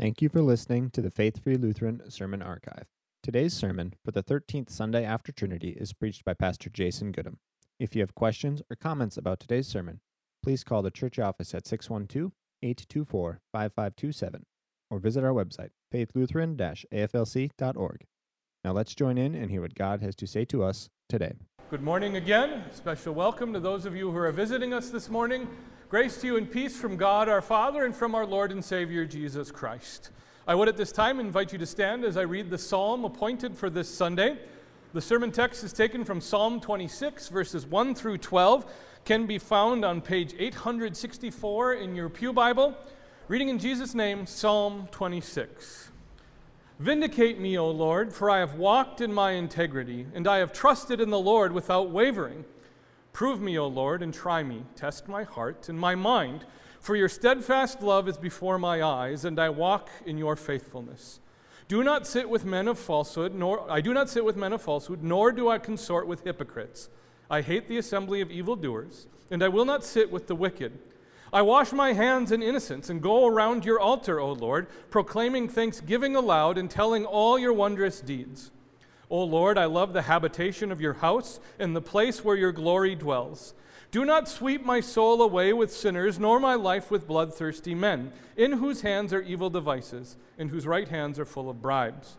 Thank you for listening to the Faith Free Lutheran Sermon Archive. Today's sermon for the 13th Sunday after Trinity is preached by Pastor Jason Gudim. If you have questions or comments about today's sermon, please call the church office at 612 824 5527 or visit our website, faithlutheran aflc.org. Now let's join in and hear what God has to say to us today. Good morning again. Special welcome to those of you who are visiting us this morning. Grace to you and peace from God our Father and from our Lord and Savior Jesus Christ. I would at this time invite you to stand as I read the psalm appointed for this Sunday. The sermon text is taken from Psalm 26, verses 1 through 12, can be found on page 864 in your Pew Bible. Reading in Jesus' name, Psalm 26. Vindicate me, O Lord, for I have walked in my integrity, and I have trusted in the Lord without wavering. Prove me, O Lord, and try me. Test my heart and my mind. For your steadfast love is before my eyes, and I walk in your faithfulness. Do not sit with men of falsehood, nor I do not sit with men of falsehood, nor do I consort with hypocrites. I hate the assembly of evildoers, and I will not sit with the wicked. I wash my hands in innocence and go around your altar, O Lord, proclaiming thanksgiving aloud and telling all your wondrous deeds. O Lord, I love the habitation of your house and the place where your glory dwells. Do not sweep my soul away with sinners, nor my life with bloodthirsty men, in whose hands are evil devices, and whose right hands are full of bribes.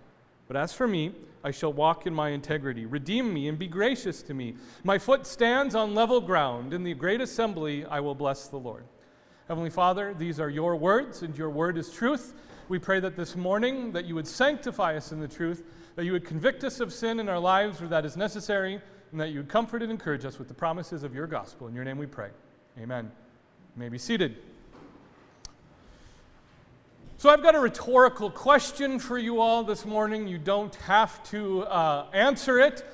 But as for me, I shall walk in my integrity. Redeem me and be gracious to me. My foot stands on level ground. In the great assembly, I will bless the Lord. Heavenly Father, these are your words, and your word is truth. We pray that this morning that you would sanctify us in the truth that you would convict us of sin in our lives where that is necessary, and that you would comfort and encourage us with the promises of your gospel. In your name we pray. Amen. You may be seated. So, I've got a rhetorical question for you all this morning. You don't have to uh, answer it,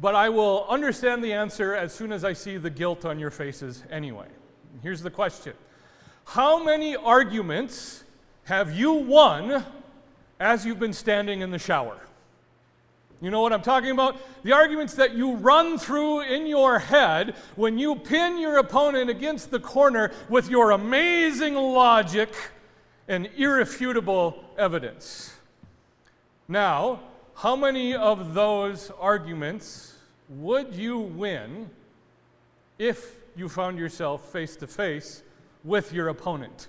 but I will understand the answer as soon as I see the guilt on your faces anyway. Here's the question How many arguments have you won as you've been standing in the shower? You know what I'm talking about? The arguments that you run through in your head when you pin your opponent against the corner with your amazing logic and irrefutable evidence. Now, how many of those arguments would you win if you found yourself face to face with your opponent?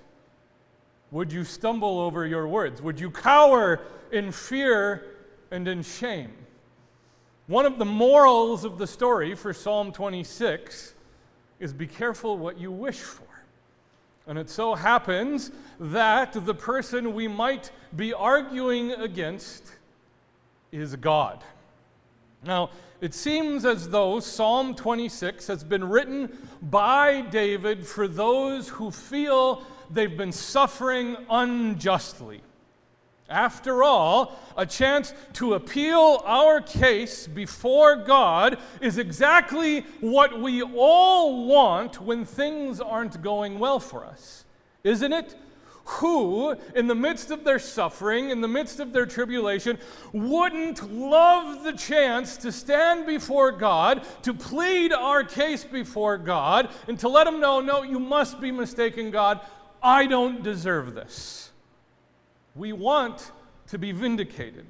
Would you stumble over your words? Would you cower in fear and in shame? One of the morals of the story for Psalm 26 is be careful what you wish for. And it so happens that the person we might be arguing against is God. Now, it seems as though Psalm 26 has been written by David for those who feel they've been suffering unjustly. After all, a chance to appeal our case before God is exactly what we all want when things aren't going well for us, isn't it? Who, in the midst of their suffering, in the midst of their tribulation, wouldn't love the chance to stand before God, to plead our case before God, and to let Him know, no, you must be mistaken, God. I don't deserve this. We want to be vindicated.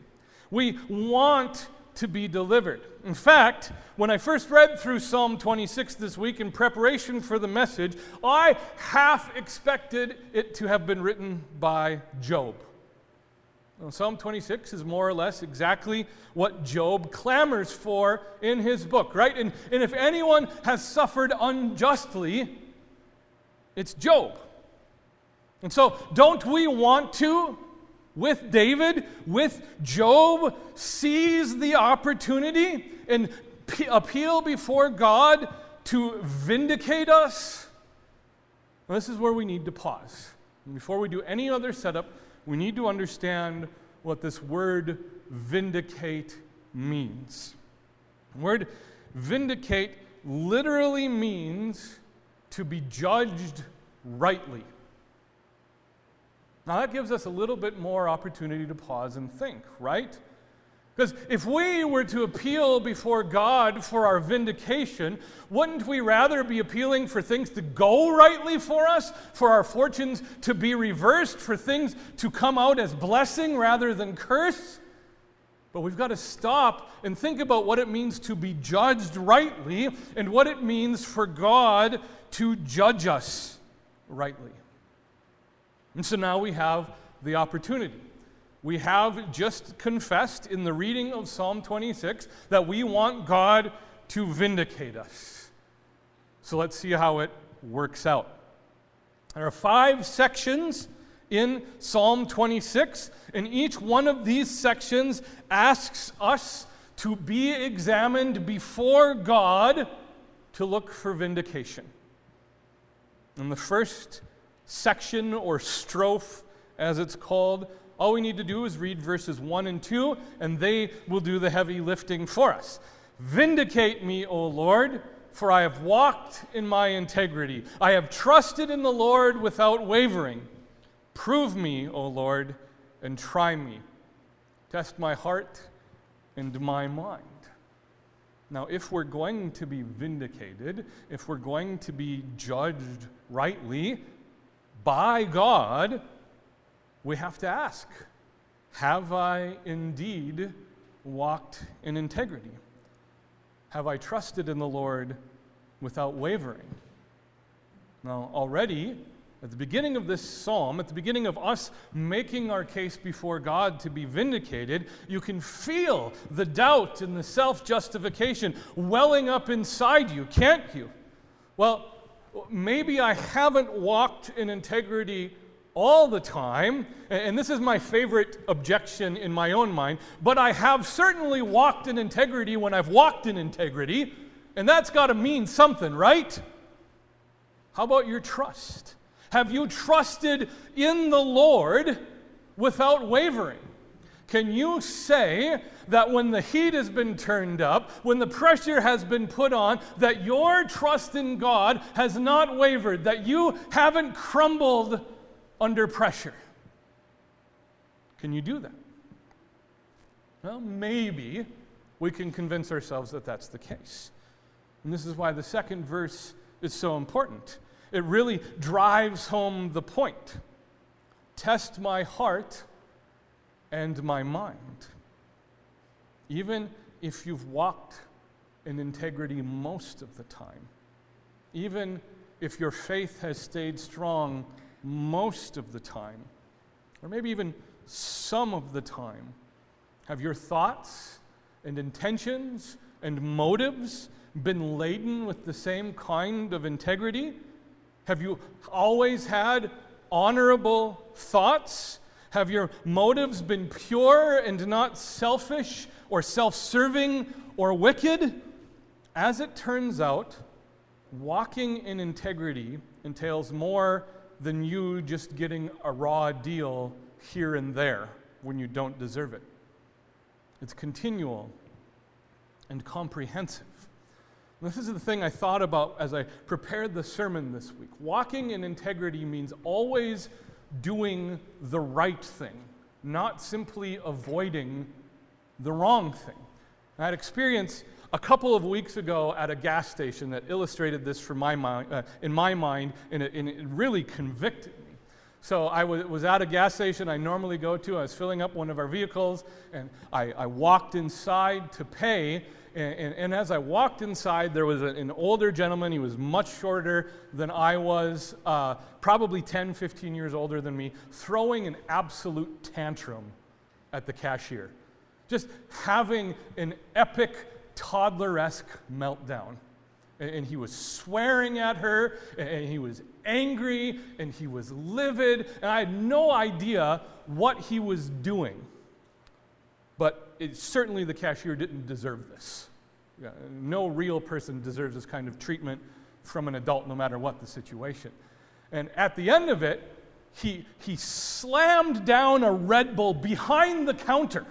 We want to be delivered. In fact, when I first read through Psalm 26 this week in preparation for the message, I half expected it to have been written by Job. Psalm 26 is more or less exactly what Job clamors for in his book, right? And, and if anyone has suffered unjustly, it's Job. And so, don't we want to, with David, with Job, seize the opportunity and p- appeal before God to vindicate us? This is where we need to pause. And before we do any other setup, we need to understand what this word vindicate means. The word vindicate literally means to be judged rightly. Now, that gives us a little bit more opportunity to pause and think, right? Because if we were to appeal before God for our vindication, wouldn't we rather be appealing for things to go rightly for us, for our fortunes to be reversed, for things to come out as blessing rather than curse? But we've got to stop and think about what it means to be judged rightly and what it means for God to judge us rightly. And so now we have the opportunity. We have just confessed in the reading of Psalm 26 that we want God to vindicate us. So let's see how it works out. There are five sections in Psalm 26, and each one of these sections asks us to be examined before God to look for vindication. In the first section or strophe, as it's called, all we need to do is read verses 1 and 2, and they will do the heavy lifting for us. Vindicate me, O Lord, for I have walked in my integrity. I have trusted in the Lord without wavering. Prove me, O Lord, and try me. Test my heart and my mind. Now, if we're going to be vindicated, if we're going to be judged rightly by God, we have to ask Have I indeed walked in integrity? Have I trusted in the Lord without wavering? Now, already, at the beginning of this psalm, at the beginning of us making our case before God to be vindicated, you can feel the doubt and the self justification welling up inside you, can't you? Well, maybe I haven't walked in integrity all the time, and this is my favorite objection in my own mind, but I have certainly walked in integrity when I've walked in integrity, and that's got to mean something, right? How about your trust? Have you trusted in the Lord without wavering? Can you say that when the heat has been turned up, when the pressure has been put on, that your trust in God has not wavered, that you haven't crumbled under pressure? Can you do that? Well, maybe we can convince ourselves that that's the case. And this is why the second verse is so important. It really drives home the point. Test my heart and my mind. Even if you've walked in integrity most of the time, even if your faith has stayed strong most of the time, or maybe even some of the time, have your thoughts and intentions and motives been laden with the same kind of integrity? Have you always had honorable thoughts? Have your motives been pure and not selfish or self serving or wicked? As it turns out, walking in integrity entails more than you just getting a raw deal here and there when you don't deserve it. It's continual and comprehensive. This is the thing I thought about as I prepared the sermon this week. Walking in integrity means always doing the right thing, not simply avoiding the wrong thing. I had experience a couple of weeks ago at a gas station that illustrated this for my mind, uh, in my mind, and it, and it really convicted me. So I w- was at a gas station I normally go to. I was filling up one of our vehicles, and I, I walked inside to pay and, and, and, as I walked inside, there was a, an older gentleman. He was much shorter than I was, uh, probably 10, 15 years older than me, throwing an absolute tantrum at the cashier. Just having an epic toddler esque meltdown. And, and he was swearing at her, and he was angry, and he was livid, and I had no idea what he was doing. It, certainly the cashier didn't deserve this. No real person deserves this kind of treatment from an adult, no matter what the situation. And at the end of it, he, he slammed down a Red Bull behind the counter,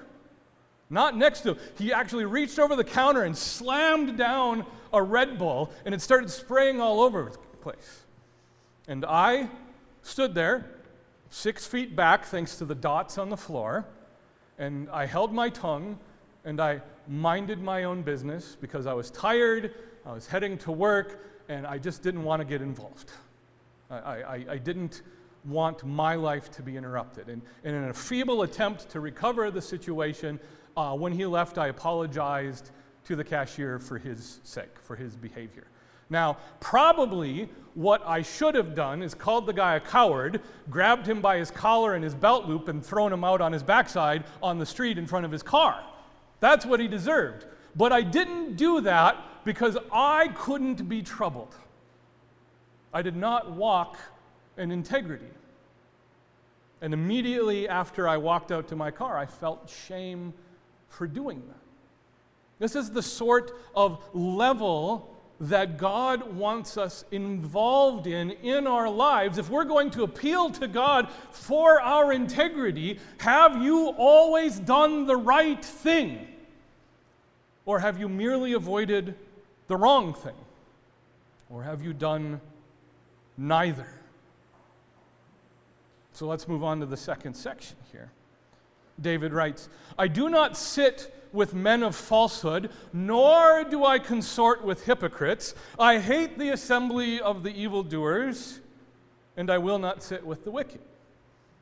not next to him. He actually reached over the counter and slammed down a Red Bull, and it started spraying all over the place. And I stood there, six feet back, thanks to the dots on the floor, and I held my tongue and I minded my own business because I was tired, I was heading to work, and I just didn't want to get involved. I, I, I didn't want my life to be interrupted. And, and in a feeble attempt to recover the situation, uh, when he left, I apologized to the cashier for his sake, for his behavior. Now, probably what I should have done is called the guy a coward, grabbed him by his collar and his belt loop, and thrown him out on his backside on the street in front of his car. That's what he deserved. But I didn't do that because I couldn't be troubled. I did not walk in integrity. And immediately after I walked out to my car, I felt shame for doing that. This is the sort of level that God wants us involved in in our lives. If we're going to appeal to God for our integrity, have you always done the right thing? Or have you merely avoided the wrong thing? Or have you done neither? So let's move on to the second section here. David writes, I do not sit with men of falsehood, nor do I consort with hypocrites. I hate the assembly of the evildoers, and I will not sit with the wicked.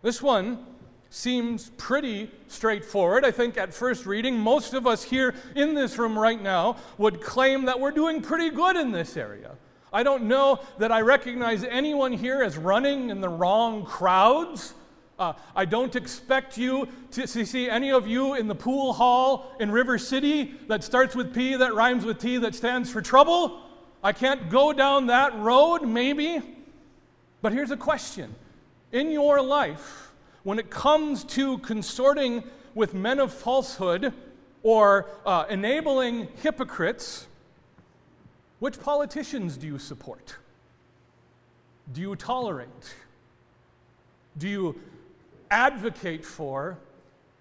This one seems pretty straightforward. I think at first reading, most of us here in this room right now would claim that we're doing pretty good in this area. I don't know that I recognize anyone here as running in the wrong crowds. Uh, I don't expect you to, see any of you in the pool hall in River City that starts with P, that rhymes with T, that stands for trouble. I can't go down that road, maybe. But here's a question In your life, when it comes to consorting with men of falsehood or uh, enabling hypocrites, which politicians do you support? Do you tolerate? Do you advocate for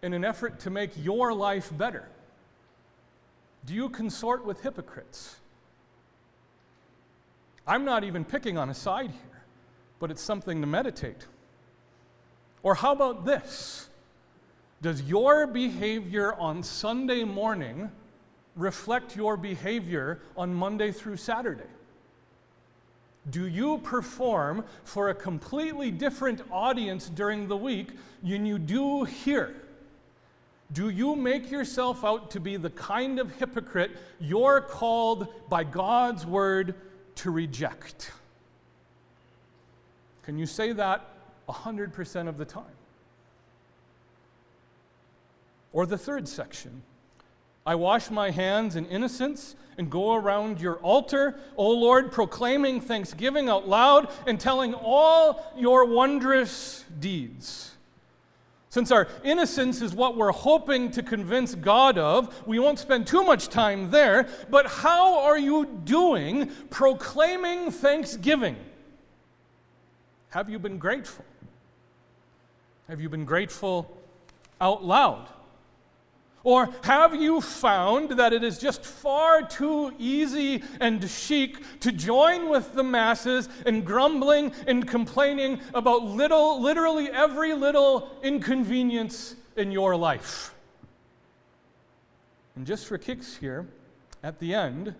in an effort to make your life better? Do you consort with hypocrites? I'm not even picking on a side here, but it's something to meditate. Or how about this? Does your behavior on Sunday morning reflect your behavior on Monday through Saturday? Do you perform for a completely different audience during the week than you do here? Do you make yourself out to be the kind of hypocrite you're called by God's word to reject? Can you say that 100% of the time? Or the third section I wash my hands in innocence and go around your altar, O Lord, proclaiming thanksgiving out loud and telling all your wondrous deeds. Since our innocence is what we're hoping to convince God of, we won't spend too much time there. But how are you doing proclaiming thanksgiving? Have you been grateful? Have you been grateful out loud? Or have you found that it is just far too easy and chic to join with the masses in grumbling and complaining about little, literally every little inconvenience in your life? And just for kicks here, at the end,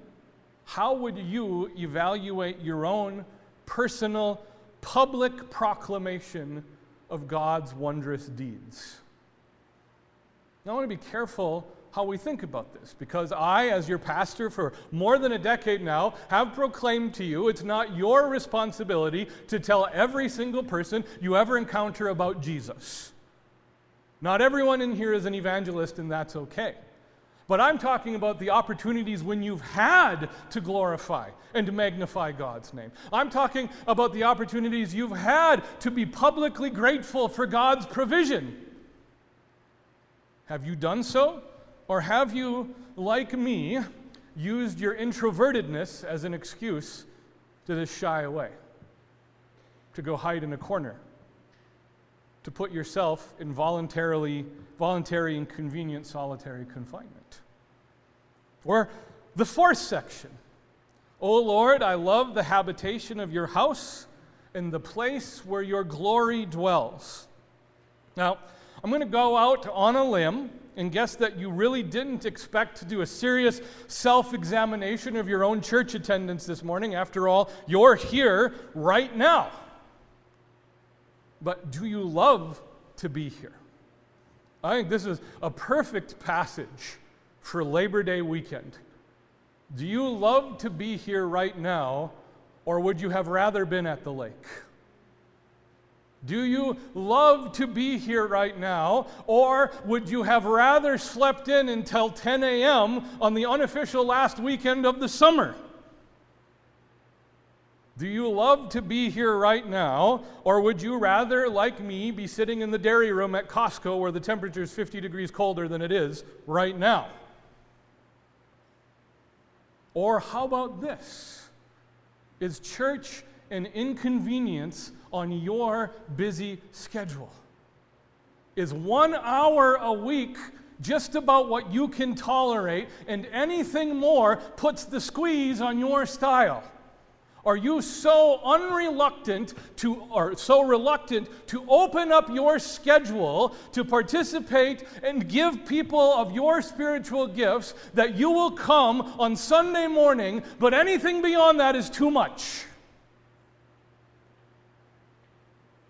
how would you evaluate your own personal public proclamation of God's wondrous deeds? Now, I want to be careful how we think about this because I, as your pastor for more than a decade now, have proclaimed to you it's not your responsibility to tell every single person you ever encounter about Jesus. Not everyone in here is an evangelist, and that's okay. But I'm talking about the opportunities when you've had to glorify and magnify God's name. I'm talking about the opportunities you've had to be publicly grateful for God's provision have you done so? Or have you, like me, used your introvertedness as an excuse to just shy away, to go hide in a corner, to put yourself in voluntarily, voluntary and convenient solitary confinement? Or the fourth section. O Lord, I love the habitation of your house and the place where your glory dwells. Now, I'm going to go out on a limb and guess that you really didn't expect to do a serious self examination of your own church attendance this morning. After all, you're here right now. But do you love to be here? I think this is a perfect passage for Labor Day weekend. Do you love to be here right now, or would you have rather been at the lake? Do you love to be here right now, or would you have rather slept in until 10 a.m. on the unofficial last weekend of the summer? Do you love to be here right now, or would you rather, like me, be sitting in the dairy room at Costco where the temperature is 50 degrees colder than it is right now? Or how about this? Is church an inconvenience on your busy schedule? Is one hour a week just about what you can tolerate, and anything more puts the squeeze on your style? Are you so unreluctant to, or so reluctant to open up your schedule to participate and give people of your spiritual gifts that you will come on Sunday morning, but anything beyond that is too much?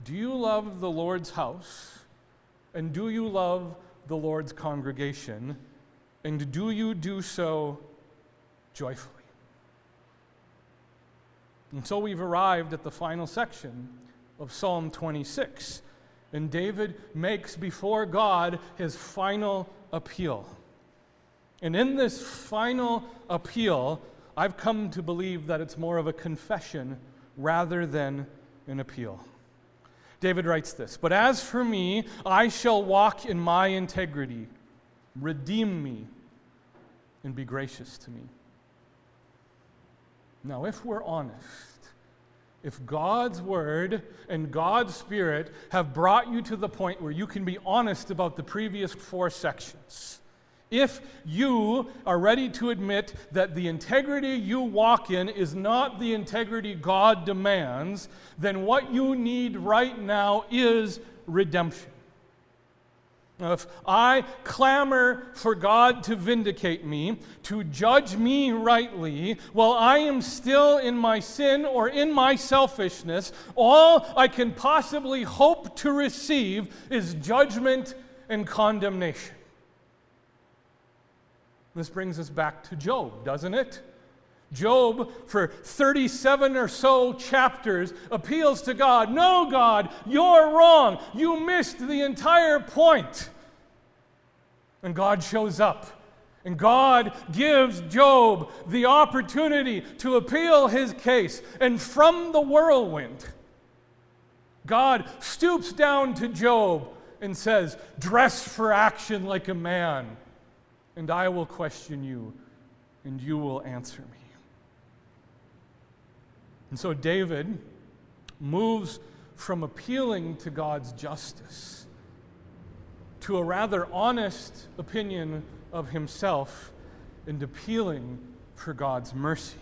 Do you love the Lord's house? And do you love the Lord's congregation? And do you do so joyfully? And so we've arrived at the final section of Psalm 26. And David makes before God his final appeal. And in this final appeal, I've come to believe that it's more of a confession rather than an appeal. David writes this But as for me, I shall walk in my integrity. Redeem me and be gracious to me. Now, if we're honest, if God's word and God's spirit have brought you to the point where you can be honest about the previous four sections, if you are ready to admit that the integrity you walk in is not the integrity God demands, then what you need right now is redemption. If I clamor for God to vindicate me, to judge me rightly, while I am still in my sin or in my selfishness, all I can possibly hope to receive is judgment and condemnation. This brings us back to Job, doesn't it? Job, for 37 or so chapters, appeals to God No, God, you're wrong. You missed the entire point. And God shows up. And God gives Job the opportunity to appeal his case. And from the whirlwind, God stoops down to Job and says, Dress for action like a man and I will question you, and you will answer me. And so David moves from appealing to God's justice to a rather honest opinion of himself and appealing for God's mercy.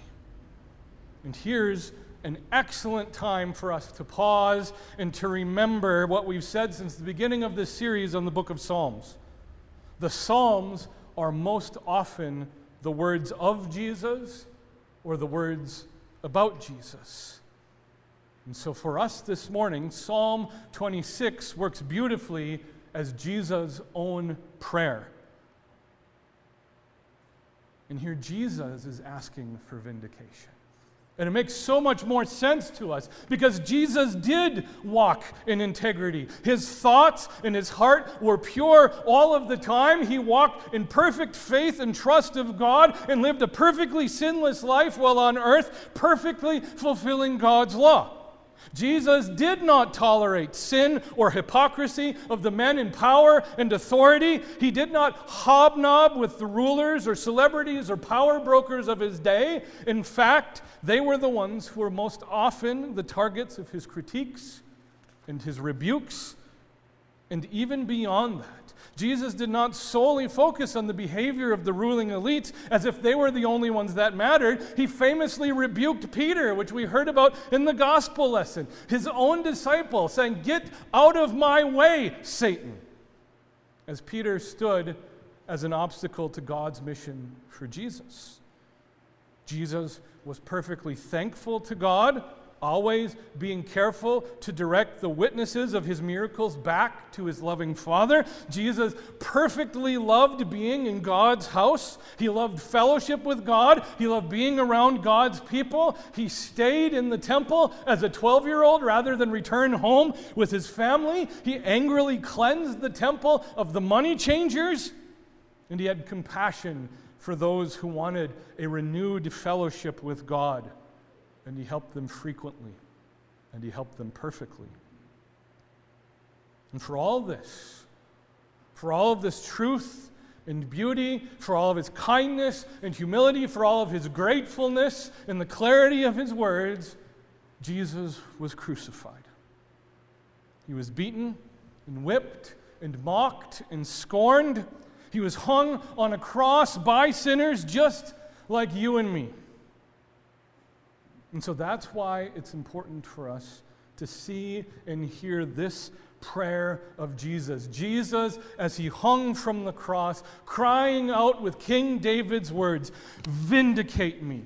And here's an excellent time for us to pause and to remember what we've said since the beginning of this series on the book of Psalms. The Psalms are most often the words of Jesus or the words about Jesus. And so for us this morning, Psalm 26 works beautifully as Jesus' own prayer. And here Jesus is asking for vindication. And it makes so much more sense to us because Jesus did walk in integrity. His thoughts and his heart were pure all of the time. He walked in perfect faith and trust of God and lived a perfectly sinless life while on earth, perfectly fulfilling God's law. Jesus did not tolerate sin or hypocrisy of the men in power and authority. He did not hobnob with the rulers or celebrities or power brokers of his day. In fact, they were the ones who were most often the targets of his critiques and his rebukes, and even beyond that. Jesus did not solely focus on the behavior of the ruling elites as if they were the only ones that mattered. He famously rebuked Peter, which we heard about in the gospel lesson, his own disciple, saying, Get out of my way, Satan. As Peter stood as an obstacle to God's mission for Jesus. Jesus was perfectly thankful to God always being careful to direct the witnesses of his miracles back to his loving Father. Jesus perfectly loved being in God's house. He loved fellowship with God. He loved being around God's people. He stayed in the temple as a 12 year old rather than return home with his family. He angrily cleansed the temple of the money changers. And he had compassion for those who wanted a renewed fellowship with God and He helped them frequently, and He helped them perfectly. And for all this, for all of this truth and beauty, for all of His kindness and humility, for all of His gratefulness and the clarity of His words, Jesus was crucified. He was beaten and whipped and mocked and scorned. He was hung on a cross by sinners just like you and me. And so that's why it's important for us to see and hear this prayer of Jesus. Jesus, as he hung from the cross, crying out with King David's words, Vindicate me.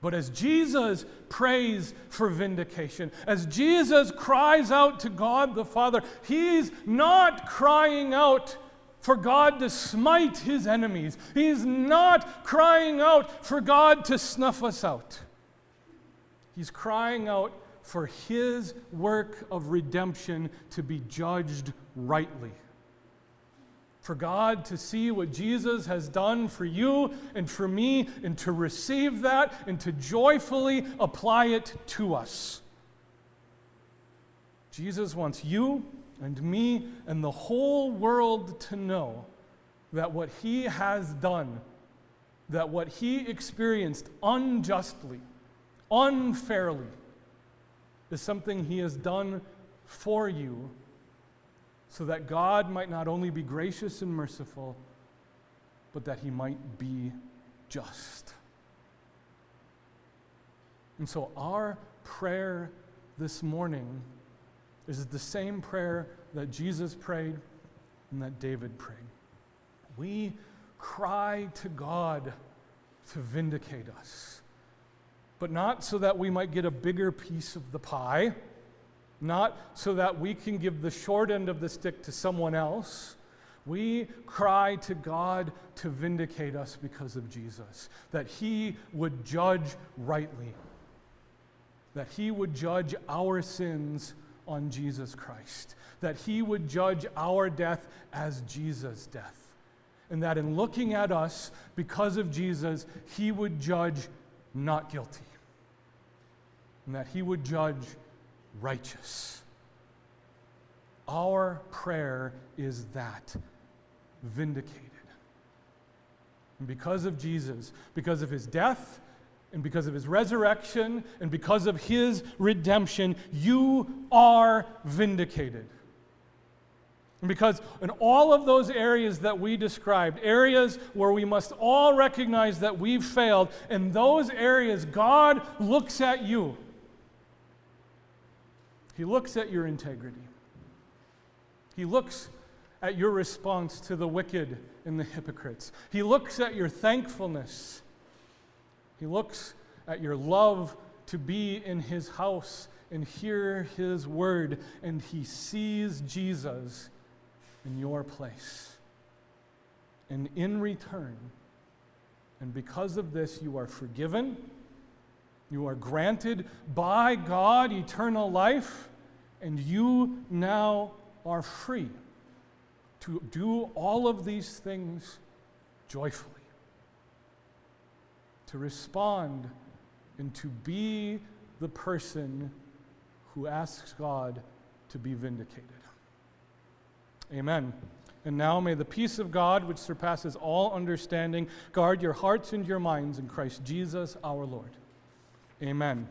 But as Jesus prays for vindication, as Jesus cries out to God the Father, he's not crying out for God to smite his enemies. He's not crying out for God to snuff us out. He's crying out for his work of redemption to be judged rightly. For God to see what Jesus has done for you and for me, and to receive that and to joyfully apply it to us. Jesus wants you and me and the whole world to know that what he has done, that what he experienced unjustly, unfairly, is something he has done for you so that God might not only be gracious and merciful, but that he might be just. And so, our prayer this morning this is the same prayer that Jesus prayed and that David prayed. We cry to God to vindicate us, but not so that we might get a bigger piece of the pie, not so that we can give the short end of the stick to someone else. We cry to God to vindicate us because of Jesus, that He would judge rightly, that He would judge our sins on Jesus Christ, that he would judge our death as Jesus' death, and that in looking at us because of Jesus, he would judge not guilty, and that he would judge righteous. Our prayer is that vindicated. And because of Jesus, because of his death, and because of his resurrection and because of his redemption, you are vindicated. And because in all of those areas that we described, areas where we must all recognize that we've failed, in those areas, God looks at you. He looks at your integrity. He looks at your response to the wicked and the hypocrites. He looks at your thankfulness he looks at your love to be in his house and hear his word, and he sees Jesus in your place. And in return, and because of this, you are forgiven. You are granted by God eternal life, and you now are free to do all of these things joyfully to respond and to be the person who asks God to be vindicated. Amen. And now may the peace of God, which surpasses all understanding, guard your hearts and your minds in Christ Jesus our Lord. Amen.